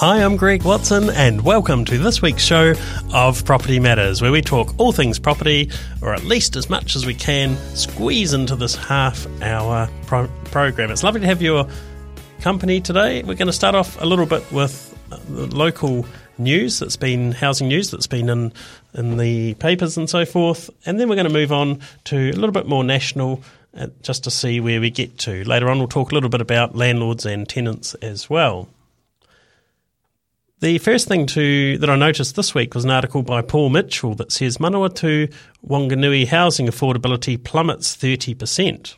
Hi, I'm Greg Watson, and welcome to this week's show of Property Matters, where we talk all things property, or at least as much as we can squeeze into this half hour pro- program. It's lovely to have your company today. We're going to start off a little bit with the local news that's been housing news that's been in in the papers and so forth, and then we're going to move on to a little bit more national. Uh, just to see where we get to. Later on, we'll talk a little bit about landlords and tenants as well. The first thing to that I noticed this week was an article by Paul Mitchell that says Manawatu Whanganui housing affordability plummets 30%. It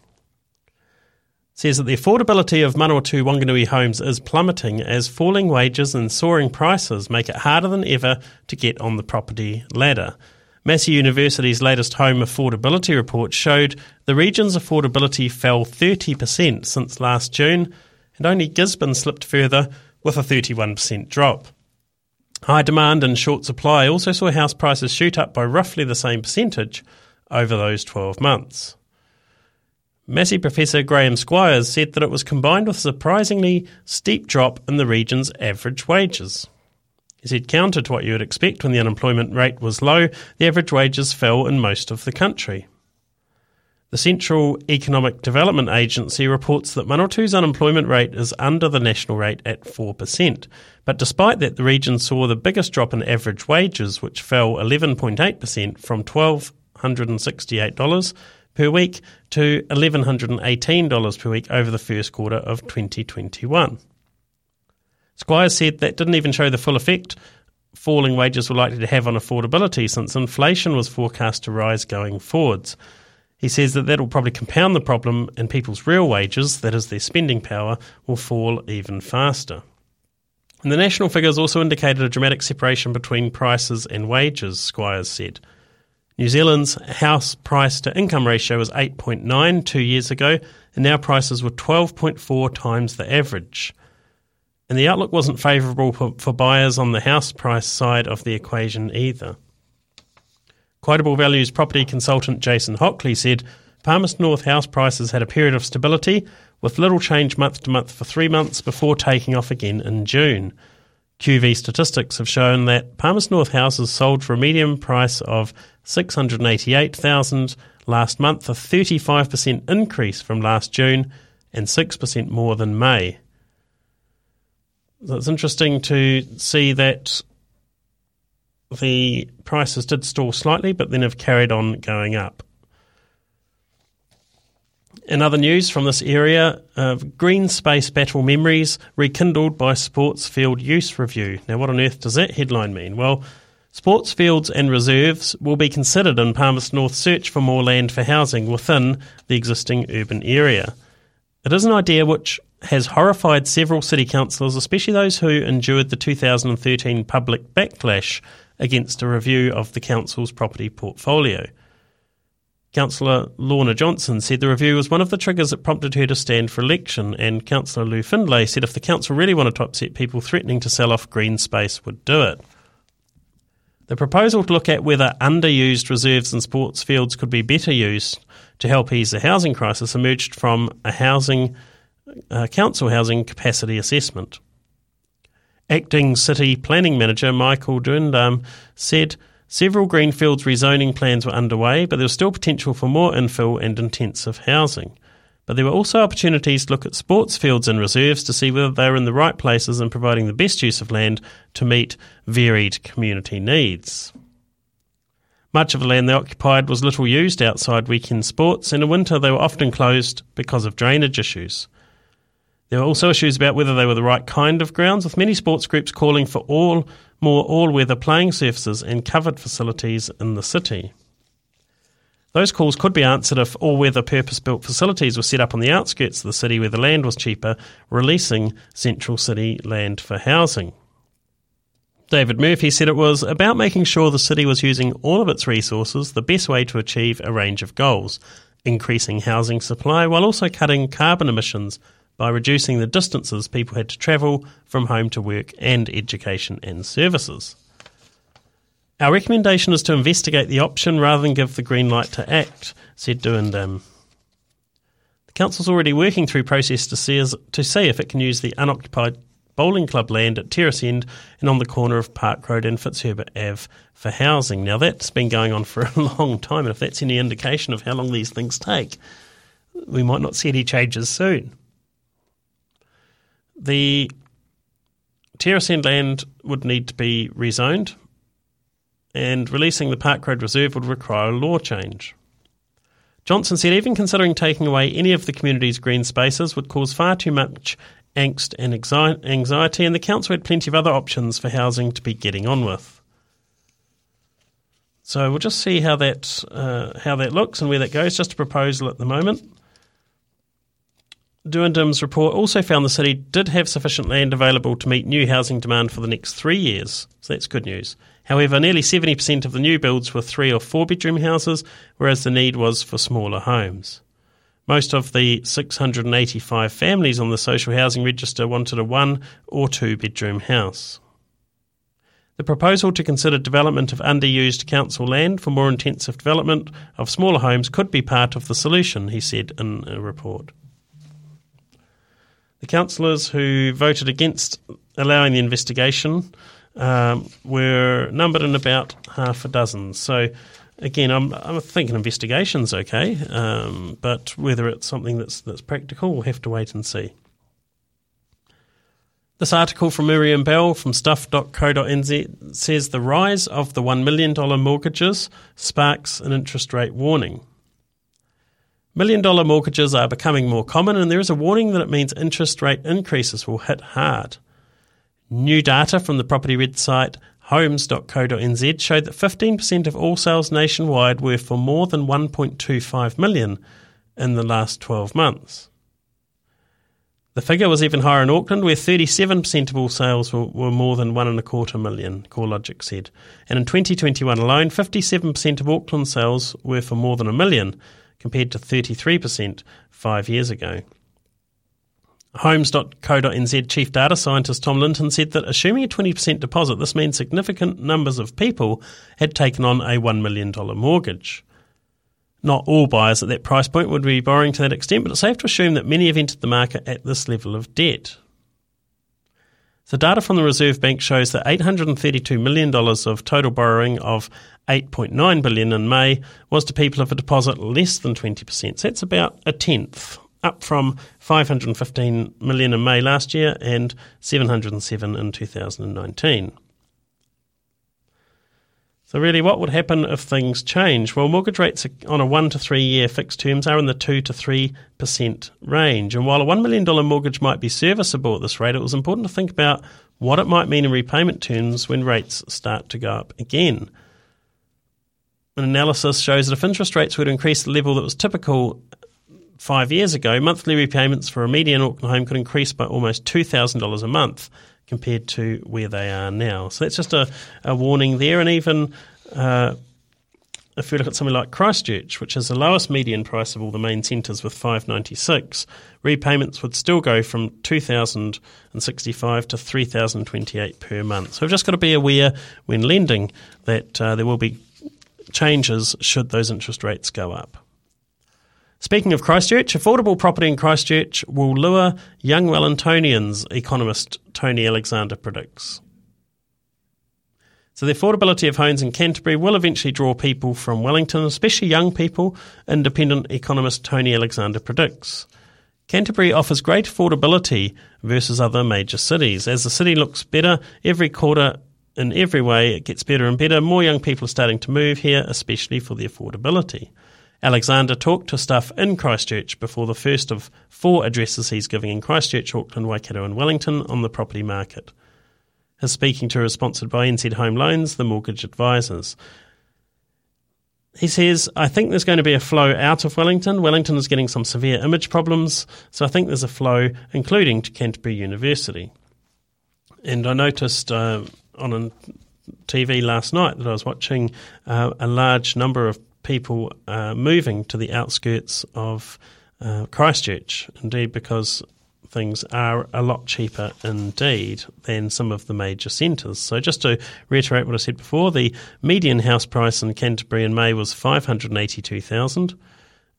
says that the affordability of Manawatu Whanganui homes is plummeting as falling wages and soaring prices make it harder than ever to get on the property ladder. Massey University's latest home affordability report showed the region's affordability fell 30% since last June, and only Gisborne slipped further with a 31% drop. High demand and short supply also saw house prices shoot up by roughly the same percentage over those 12 months. Massey Professor Graham Squires said that it was combined with a surprisingly steep drop in the region's average wages. He said, counter to what you would expect when the unemployment rate was low, the average wages fell in most of the country. The Central Economic Development Agency reports that Manawatu's unemployment rate is under the national rate at 4%. But despite that, the region saw the biggest drop in average wages, which fell 11.8% from $1,268 per week to $1,118 per week over the first quarter of 2021. Squires said that didn't even show the full effect falling wages were likely to have on affordability since inflation was forecast to rise going forwards. He says that that will probably compound the problem and people's real wages, that is, their spending power, will fall even faster. And the national figures also indicated a dramatic separation between prices and wages, Squires said. New Zealand's house price to income ratio was 8.9 two years ago, and now prices were 12.4 times the average. And the outlook wasn't favourable for, for buyers on the house price side of the equation either. Quotable Values property consultant Jason Hockley said Palmerston North house prices had a period of stability with little change month to month for three months before taking off again in June. QV statistics have shown that Palmerston North houses sold for a median price of 688,000 last month, a 35% increase from last June and 6% more than May. It's interesting to see that the prices did stall slightly, but then have carried on going up. In other news from this area, uh, green space battle memories rekindled by sports field use review. Now, what on earth does that headline mean? Well, sports fields and reserves will be considered in Palmerston North search for more land for housing within the existing urban area. It is an idea which has horrified several city councillors, especially those who endured the 2013 public backlash against a review of the council's property portfolio. Councillor Lorna Johnson said the review was one of the triggers that prompted her to stand for election, and Councillor Lew Findlay said if the council really wanted to upset people, threatening to sell off green space would do it. The proposal to look at whether underused reserves and sports fields could be better used to help ease the housing crisis emerged from a housing uh, council housing capacity assessment. Acting City Planning Manager Michael Duindam said several greenfields rezoning plans were underway, but there was still potential for more infill and intensive housing. But there were also opportunities to look at sports fields and reserves to see whether they were in the right places and providing the best use of land to meet varied community needs. Much of the land they occupied was little used outside weekend sports, and in winter they were often closed because of drainage issues. There were also issues about whether they were the right kind of grounds, with many sports groups calling for all more all-weather playing surfaces and covered facilities in the city. Those calls could be answered if all weather purpose built facilities were set up on the outskirts of the city where the land was cheaper, releasing central city land for housing. David Murphy said it was about making sure the city was using all of its resources the best way to achieve a range of goals, increasing housing supply while also cutting carbon emissions by reducing the distances people had to travel from home to work and education and services. Our recommendation is to investigate the option rather than give the green light to act, said Duindam. The council is already working through process to see, as, to see if it can use the unoccupied bowling club land at Terrace End and on the corner of Park Road and Fitzherbert Ave for housing. Now that's been going on for a long time, and if that's any indication of how long these things take, we might not see any changes soon. The End land would need to be rezoned and releasing the Park Road Reserve would require a law change. Johnson said even considering taking away any of the community's green spaces would cause far too much angst and anxiety, and the council had plenty of other options for housing to be getting on with. So we'll just see how that uh, how that looks and where that goes. Just a proposal at the moment. Duindam's report also found the city did have sufficient land available to meet new housing demand for the next three years, so that's good news. However, nearly 70% of the new builds were three or four bedroom houses, whereas the need was for smaller homes. Most of the 685 families on the social housing register wanted a one or two bedroom house. The proposal to consider development of underused council land for more intensive development of smaller homes could be part of the solution, he said in a report. Councillors who voted against allowing the investigation um, were numbered in about half a dozen. So, again, I'm, I'm thinking investigation's okay, um, but whether it's something that's that's practical, we'll have to wait and see. This article from Miriam Bell from stuff.co.nz says the rise of the $1 million mortgages sparks an interest rate warning. Million dollar mortgages are becoming more common, and there is a warning that it means interest rate increases will hit hard. New data from the property website homes.co.nz showed that 15% of all sales nationwide were for more than 1.25 million in the last 12 months. The figure was even higher in Auckland, where 37% of all sales were, were more than one and a quarter million, CoreLogic said. And in 2021 alone, 57% of Auckland sales were for more than a million, compared to 33% five years ago. Homes.co.nz Chief Data Scientist Tom Linton said that assuming a 20% deposit, this means significant numbers of people had taken on a $1 million mortgage. Not all buyers at that price point would be borrowing to that extent, but it's safe to assume that many have entered the market at this level of debt. So data from the Reserve Bank shows that $832 million of total borrowing of 8.9 billion in May was to people of a deposit less than 20%. So that's about a tenth up from 515 million in May last year and 707 in 2019. So, really, what would happen if things change? Well, mortgage rates on a one to three year fixed terms are in the 2 to 3% range. And while a $1 million mortgage might be serviceable at this rate, it was important to think about what it might mean in repayment terms when rates start to go up again. An analysis shows that if interest rates were to increase the level that was typical five years ago, monthly repayments for a median Auckland home could increase by almost $2,000 a month compared to where they are now. So that's just a, a warning there. And even uh, if we look at something like Christchurch, which is the lowest median price of all the main centres with 596, repayments would still go from 2,065 to 3,028 per month. So we've just got to be aware when lending that uh, there will be changes should those interest rates go up. Speaking of Christchurch, affordable property in Christchurch will lure young Wellingtonians, economist Tony Alexander predicts. So the affordability of homes in Canterbury will eventually draw people from Wellington, especially young people, independent economist Tony Alexander predicts. Canterbury offers great affordability versus other major cities. As the city looks better every quarter in every way, it gets better and better. More young people are starting to move here, especially for the affordability. Alexander talked to staff in Christchurch before the first of four addresses he's giving in Christchurch, Auckland, Waikato, and Wellington on the property market. His speaking tour is sponsored by NZ Home Loans, the mortgage advisors. he says, I think there's going to be a flow out of Wellington. Wellington is getting some severe image problems, so I think there's a flow, including to Canterbury University. And I noticed uh, on a TV last night that I was watching uh, a large number of people uh, moving to the outskirts of uh, Christchurch, indeed, because things are a lot cheaper indeed than some of the major centres. So, just to reiterate what I said before, the median house price in Canterbury in May was five hundred eighty-two thousand,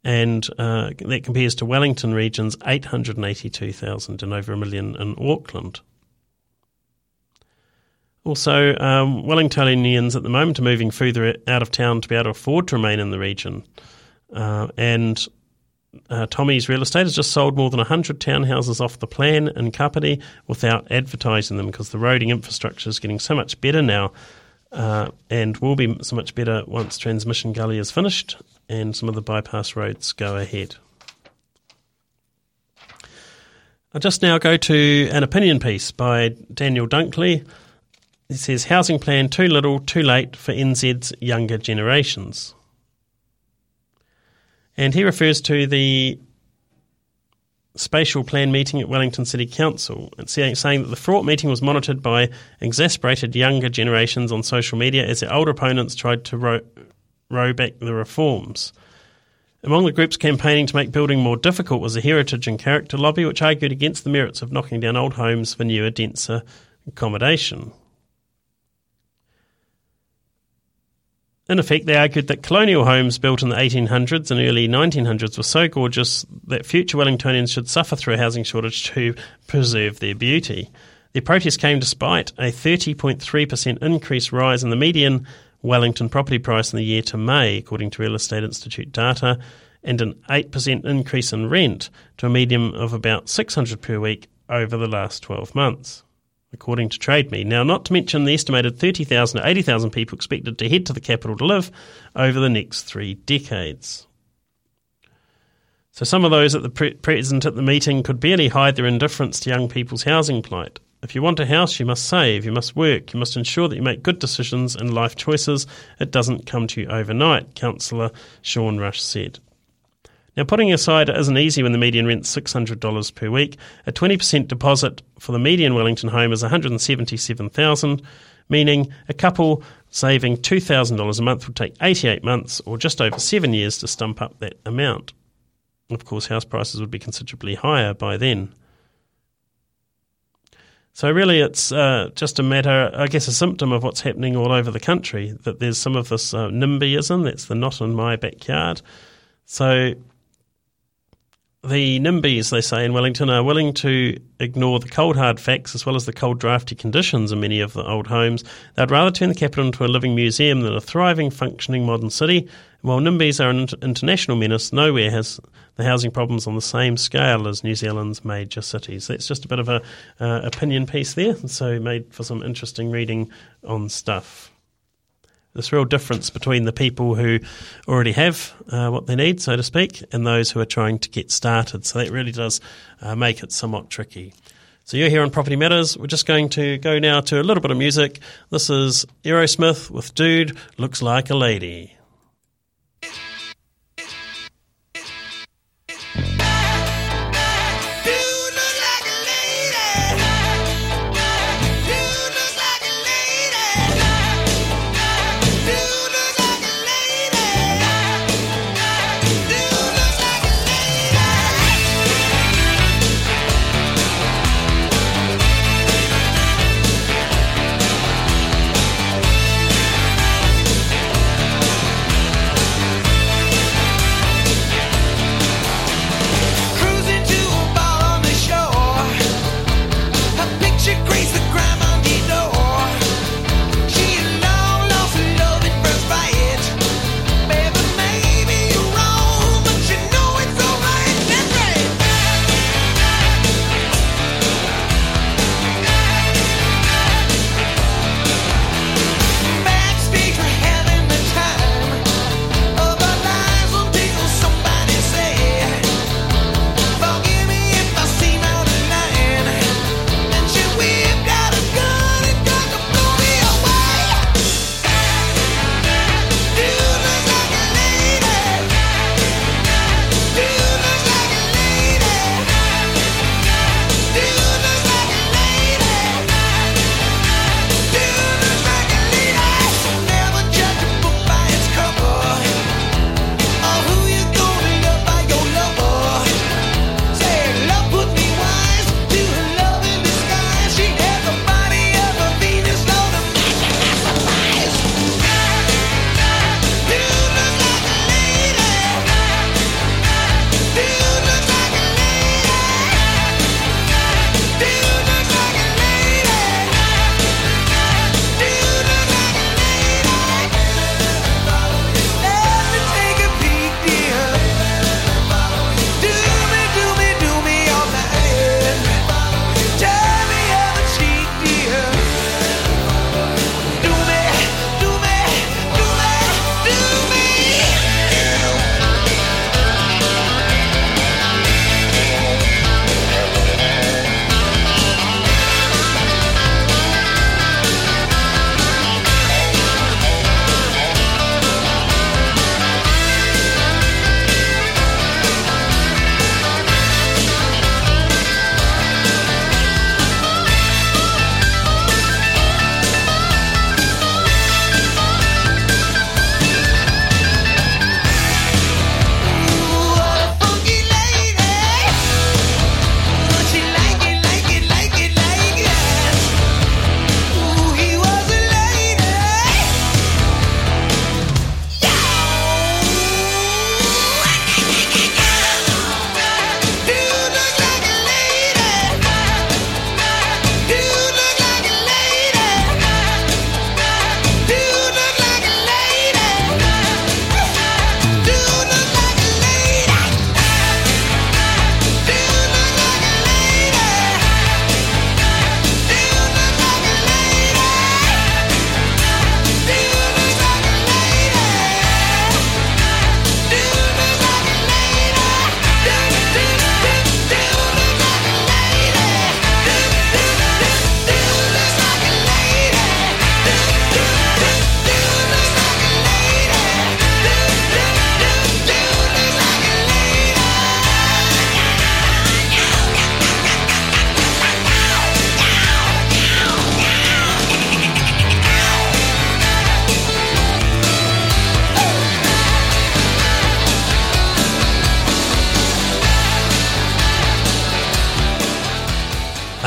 and uh, that compares to Wellington region's eight hundred eighty-two thousand and over a million in Auckland. Also, um, Wellingtonians at the moment are moving further out of town to be able to afford to remain in the region. Uh, and uh, Tommy's Real Estate has just sold more than 100 townhouses off the plan in Kapiti without advertising them because the roading infrastructure is getting so much better now uh, and will be so much better once Transmission Gully is finished and some of the bypass roads go ahead. I'll just now go to an opinion piece by Daniel Dunkley. He says, Housing plan too little, too late for NZ's younger generations. And he refers to the spatial plan meeting at Wellington City Council, saying that the fraught meeting was monitored by exasperated younger generations on social media as their older opponents tried to row, row back the reforms. Among the groups campaigning to make building more difficult was the Heritage and Character Lobby, which argued against the merits of knocking down old homes for newer, denser accommodation. In effect, they argued that colonial homes built in the 1800s and early 1900s were so gorgeous that future Wellingtonians should suffer through a housing shortage to preserve their beauty. Their protest came despite a 30.3% increase rise in the median Wellington property price in the year to May, according to Real Estate Institute data, and an 8% increase in rent to a median of about 600 per week over the last 12 months according to TradeMe. Now, not to mention the estimated 30,000 to 80,000 people expected to head to the capital to live over the next three decades. So, some of those at the pre- present at the meeting could barely hide their indifference to young people's housing plight. If you want a house, you must save, you must work, you must ensure that you make good decisions and life choices. It doesn't come to you overnight, Councillor Sean Rush said. Now, putting aside isn't easy when the median rent's $600 per week. A 20% deposit for the median Wellington home is 177000 meaning a couple saving $2,000 a month would take 88 months or just over seven years to stump up that amount. Of course, house prices would be considerably higher by then. So, really, it's uh, just a matter, I guess, a symptom of what's happening all over the country that there's some of this uh, NIMBYism, that's the not in my backyard. So, the NIMBYs, they say in Wellington, are willing to ignore the cold hard facts as well as the cold drafty conditions in many of the old homes. They'd rather turn the capital into a living museum than a thriving, functioning modern city. And While NIMBYs are an international menace, nowhere has the housing problems on the same scale as New Zealand's major cities. That's just a bit of a uh, opinion piece there, so made for some interesting reading on stuff this real difference between the people who already have uh, what they need, so to speak, and those who are trying to get started. So that really does uh, make it somewhat tricky. So you're here on Property Matters. We're just going to go now to a little bit of music. This is Aerosmith with Dude Looks Like a Lady.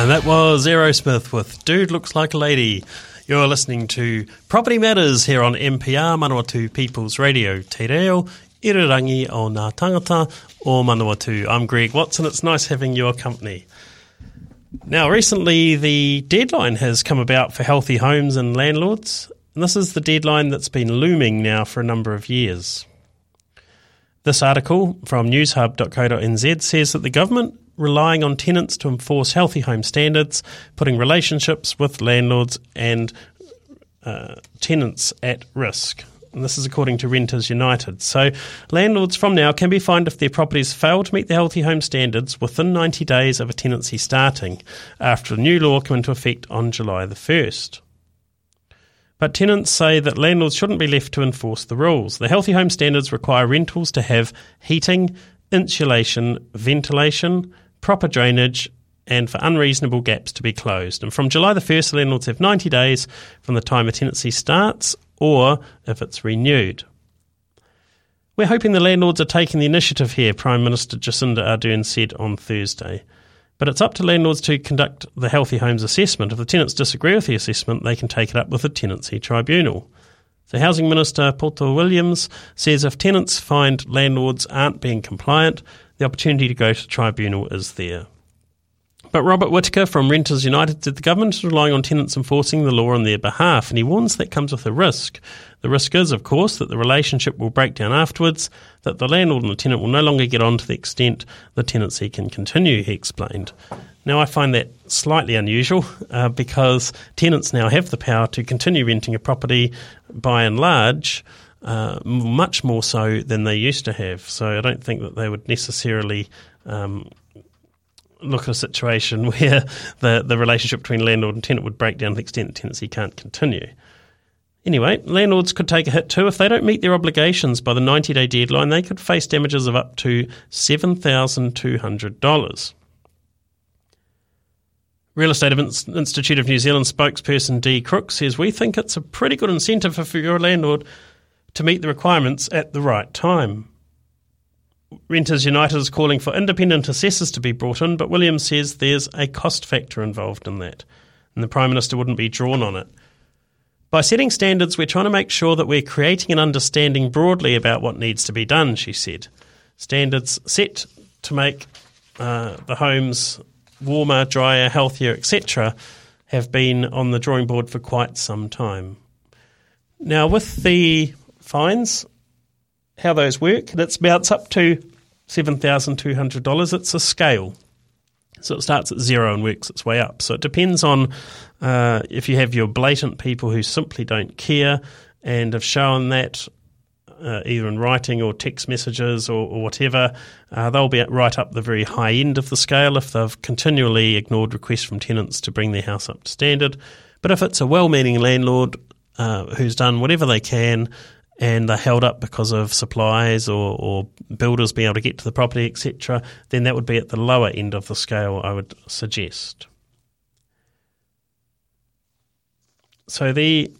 And that was Aerosmith with Dude Looks Like a Lady. You're listening to Property Matters here on MPR Manawatu People's Radio. Te reo, irirangi o ngā tangata o Manawatu. I'm Greg Watson. It's nice having your company. Now, recently the deadline has come about for healthy homes and landlords. And this is the deadline that's been looming now for a number of years. This article from newshub.co.nz says that the government relying on tenants to enforce healthy home standards, putting relationships with landlords and uh, tenants at risk. And this is according to Renters United. So, landlords from now can be fined if their properties fail to meet the healthy home standards within 90 days of a tenancy starting, after a new law came into effect on July the 1st. But tenants say that landlords shouldn't be left to enforce the rules. The healthy home standards require rentals to have heating, insulation, ventilation, proper drainage, and for unreasonable gaps to be closed. And from July the 1st, landlords have 90 days from the time a tenancy starts or if it's renewed. We're hoping the landlords are taking the initiative here, Prime Minister Jacinda Ardern said on Thursday. But it's up to landlords to conduct the Healthy Homes assessment. If the tenants disagree with the assessment, they can take it up with the Tenancy Tribunal. The Housing Minister, Poto Williams, says if tenants find landlords aren't being compliant, the opportunity to go to tribunal is there. But Robert Whitaker from Renters United said the government is relying on tenants enforcing the law on their behalf, and he warns that comes with a risk. The risk is, of course, that the relationship will break down afterwards, that the landlord and the tenant will no longer get on to the extent the tenancy can continue, he explained. Now, I find that slightly unusual uh, because tenants now have the power to continue renting a property by and large uh, much more so than they used to have. So I don't think that they would necessarily um, look at a situation where the, the relationship between landlord and tenant would break down to the extent the tenancy can't continue. Anyway, landlords could take a hit too. If they don't meet their obligations by the 90 day deadline, they could face damages of up to $7,200. Real Estate Institute of New Zealand spokesperson Dee Crook says, We think it's a pretty good incentive for your landlord to meet the requirements at the right time. Renters United is calling for independent assessors to be brought in, but Williams says there's a cost factor involved in that, and the Prime Minister wouldn't be drawn on it. By setting standards, we're trying to make sure that we're creating an understanding broadly about what needs to be done, she said. Standards set to make uh, the homes warmer, drier, healthier, etc., have been on the drawing board for quite some time. Now, with the fines, how those work, it amounts up to $7,200. It's a scale. So it starts at zero and works its way up. So it depends on uh, if you have your blatant people who simply don't care and have shown that uh, either in writing or text messages or, or whatever, uh, they'll be right up the very high end of the scale if they've continually ignored requests from tenants to bring their house up to standard. But if it's a well meaning landlord uh, who's done whatever they can and they're held up because of supplies or, or builders being able to get to the property, etc., then that would be at the lower end of the scale, I would suggest. So the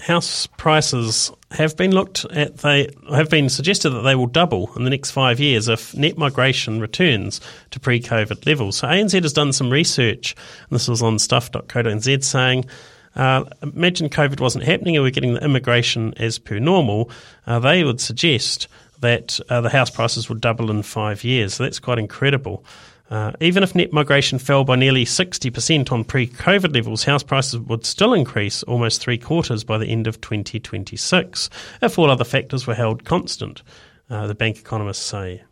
house prices have been looked at they have been suggested that they will double in the next five years if net migration returns to pre-COVID levels. So ANZ has done some research, and this was on stuff.co.nz saying uh, imagine COVID wasn't happening and we're getting the immigration as per normal, uh, they would suggest that uh, the house prices would double in five years. So that's quite incredible. Uh, even if net migration fell by nearly 60% on pre COVID levels, house prices would still increase almost three quarters by the end of 2026 if all other factors were held constant, uh, the bank economists say.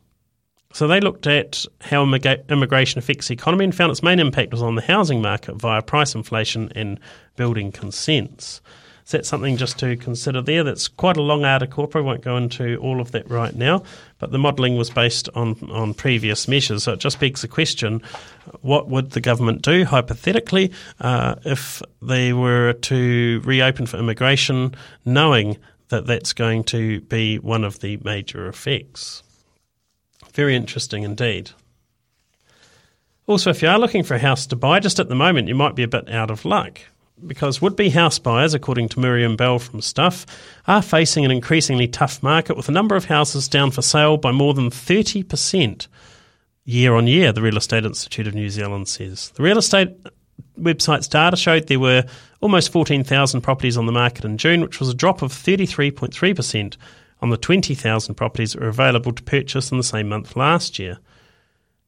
So they looked at how immigration affects the economy and found its main impact was on the housing market via price inflation and building consents. So that's something just to consider there. That's quite a long article. I probably won't go into all of that right now, but the modelling was based on, on previous measures. So it just begs the question what would the government do, hypothetically, uh, if they were to reopen for immigration, knowing that that's going to be one of the major effects? Very interesting indeed. Also, if you are looking for a house to buy, just at the moment, you might be a bit out of luck because would be house buyers, according to Miriam Bell from Stuff, are facing an increasingly tough market with a number of houses down for sale by more than 30% year on year, the Real Estate Institute of New Zealand says. The real estate website's data showed there were almost 14,000 properties on the market in June, which was a drop of 33.3% on the 20,000 properties that were available to purchase in the same month last year.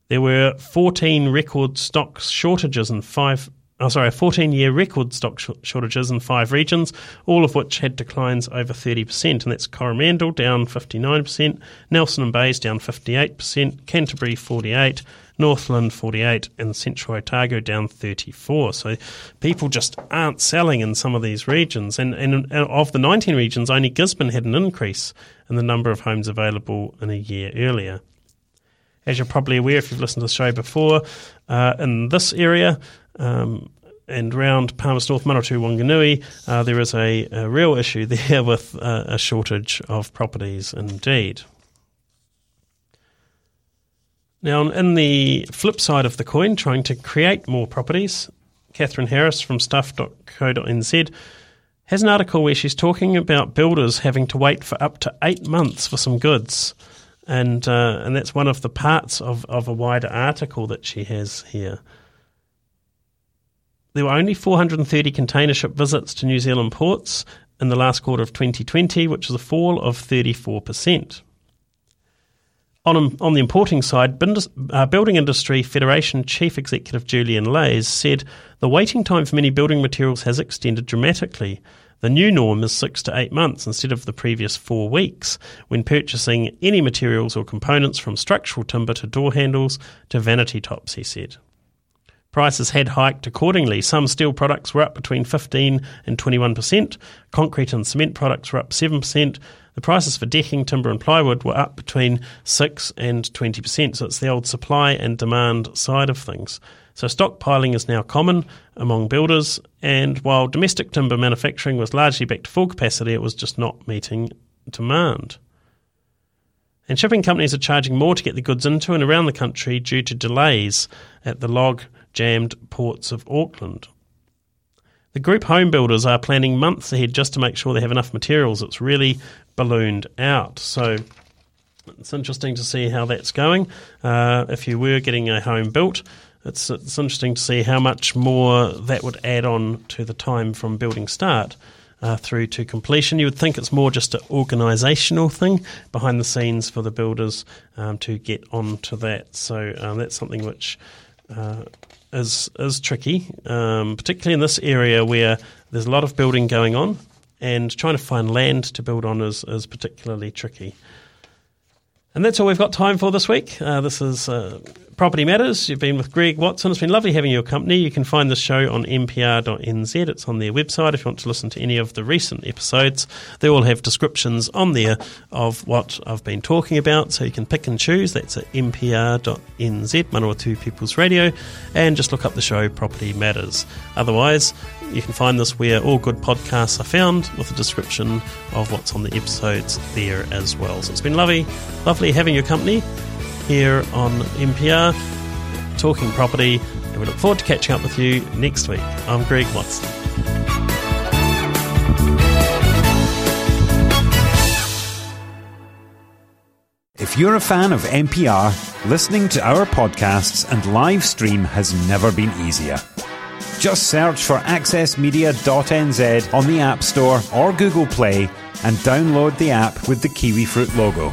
There were 14 record stock shortages in five oh, sorry, 14 year record stock sh- shortages in five regions, all of which had declines over 30%. And that's Coromandel down 59%, Nelson and Bays down 58%, Canterbury 48 Northland 48 and Central Otago down 34. So people just aren't selling in some of these regions. And, and of the 19 regions, only Gisborne had an increase in the number of homes available in a year earlier. As you're probably aware if you've listened to the show before, uh, in this area, um, and around Palmerston North, Manawatu, Whanganui, uh, there is a, a, real issue there with uh, a shortage of properties indeed. Now, in the flip side of the coin, trying to create more properties, Catherine Harris from stuff.co.nz has an article where she's talking about builders having to wait for up to eight months for some goods. And, uh, and that's one of the parts of, of a wider article that she has here. There were only 430 container ship visits to New Zealand ports in the last quarter of 2020, which is a fall of 34%. On, on the importing side, uh, Building Industry Federation Chief Executive Julian Lays said the waiting time for many building materials has extended dramatically. The new norm is six to eight months instead of the previous four weeks when purchasing any materials or components from structural timber to door handles to vanity tops, he said. Prices had hiked accordingly. Some steel products were up between 15 and 21%. Concrete and cement products were up 7%. The prices for decking, timber, and plywood were up between 6 and 20%. So it's the old supply and demand side of things. So stockpiling is now common among builders, and while domestic timber manufacturing was largely back to full capacity, it was just not meeting demand. And shipping companies are charging more to get the goods into and around the country due to delays at the log jammed ports of Auckland. The group home builders are planning months ahead just to make sure they have enough materials. It's really ballooned out. So it's interesting to see how that's going. Uh, if you were getting a home built, it's, it's interesting to see how much more that would add on to the time from building start. Uh, through to completion. You would think it's more just an organisational thing behind the scenes for the builders um, to get onto that. So um, that's something which uh, is is tricky, um, particularly in this area where there's a lot of building going on and trying to find land to build on is, is particularly tricky. And that's all we've got time for this week. Uh, this is uh, Property Matters. You've been with Greg Watson. It's been lovely having your company. You can find the show on mpr.nz. It's on their website if you want to listen to any of the recent episodes. They all have descriptions on there of what I've been talking about, so you can pick and choose. That's at mpr.nz, Manawatu People's Radio, and just look up the show Property Matters. Otherwise, you can find this where all good podcasts are found with a description of what's on the episodes there as well. So it's been lovely, lovely having your company here on MPR, talking property, and we look forward to catching up with you next week. I'm Greg Watson. If you're a fan of MPR, listening to our podcasts and live stream has never been easier. Just search for accessmedia.nz on the App Store or Google Play and download the app with the kiwi fruit logo.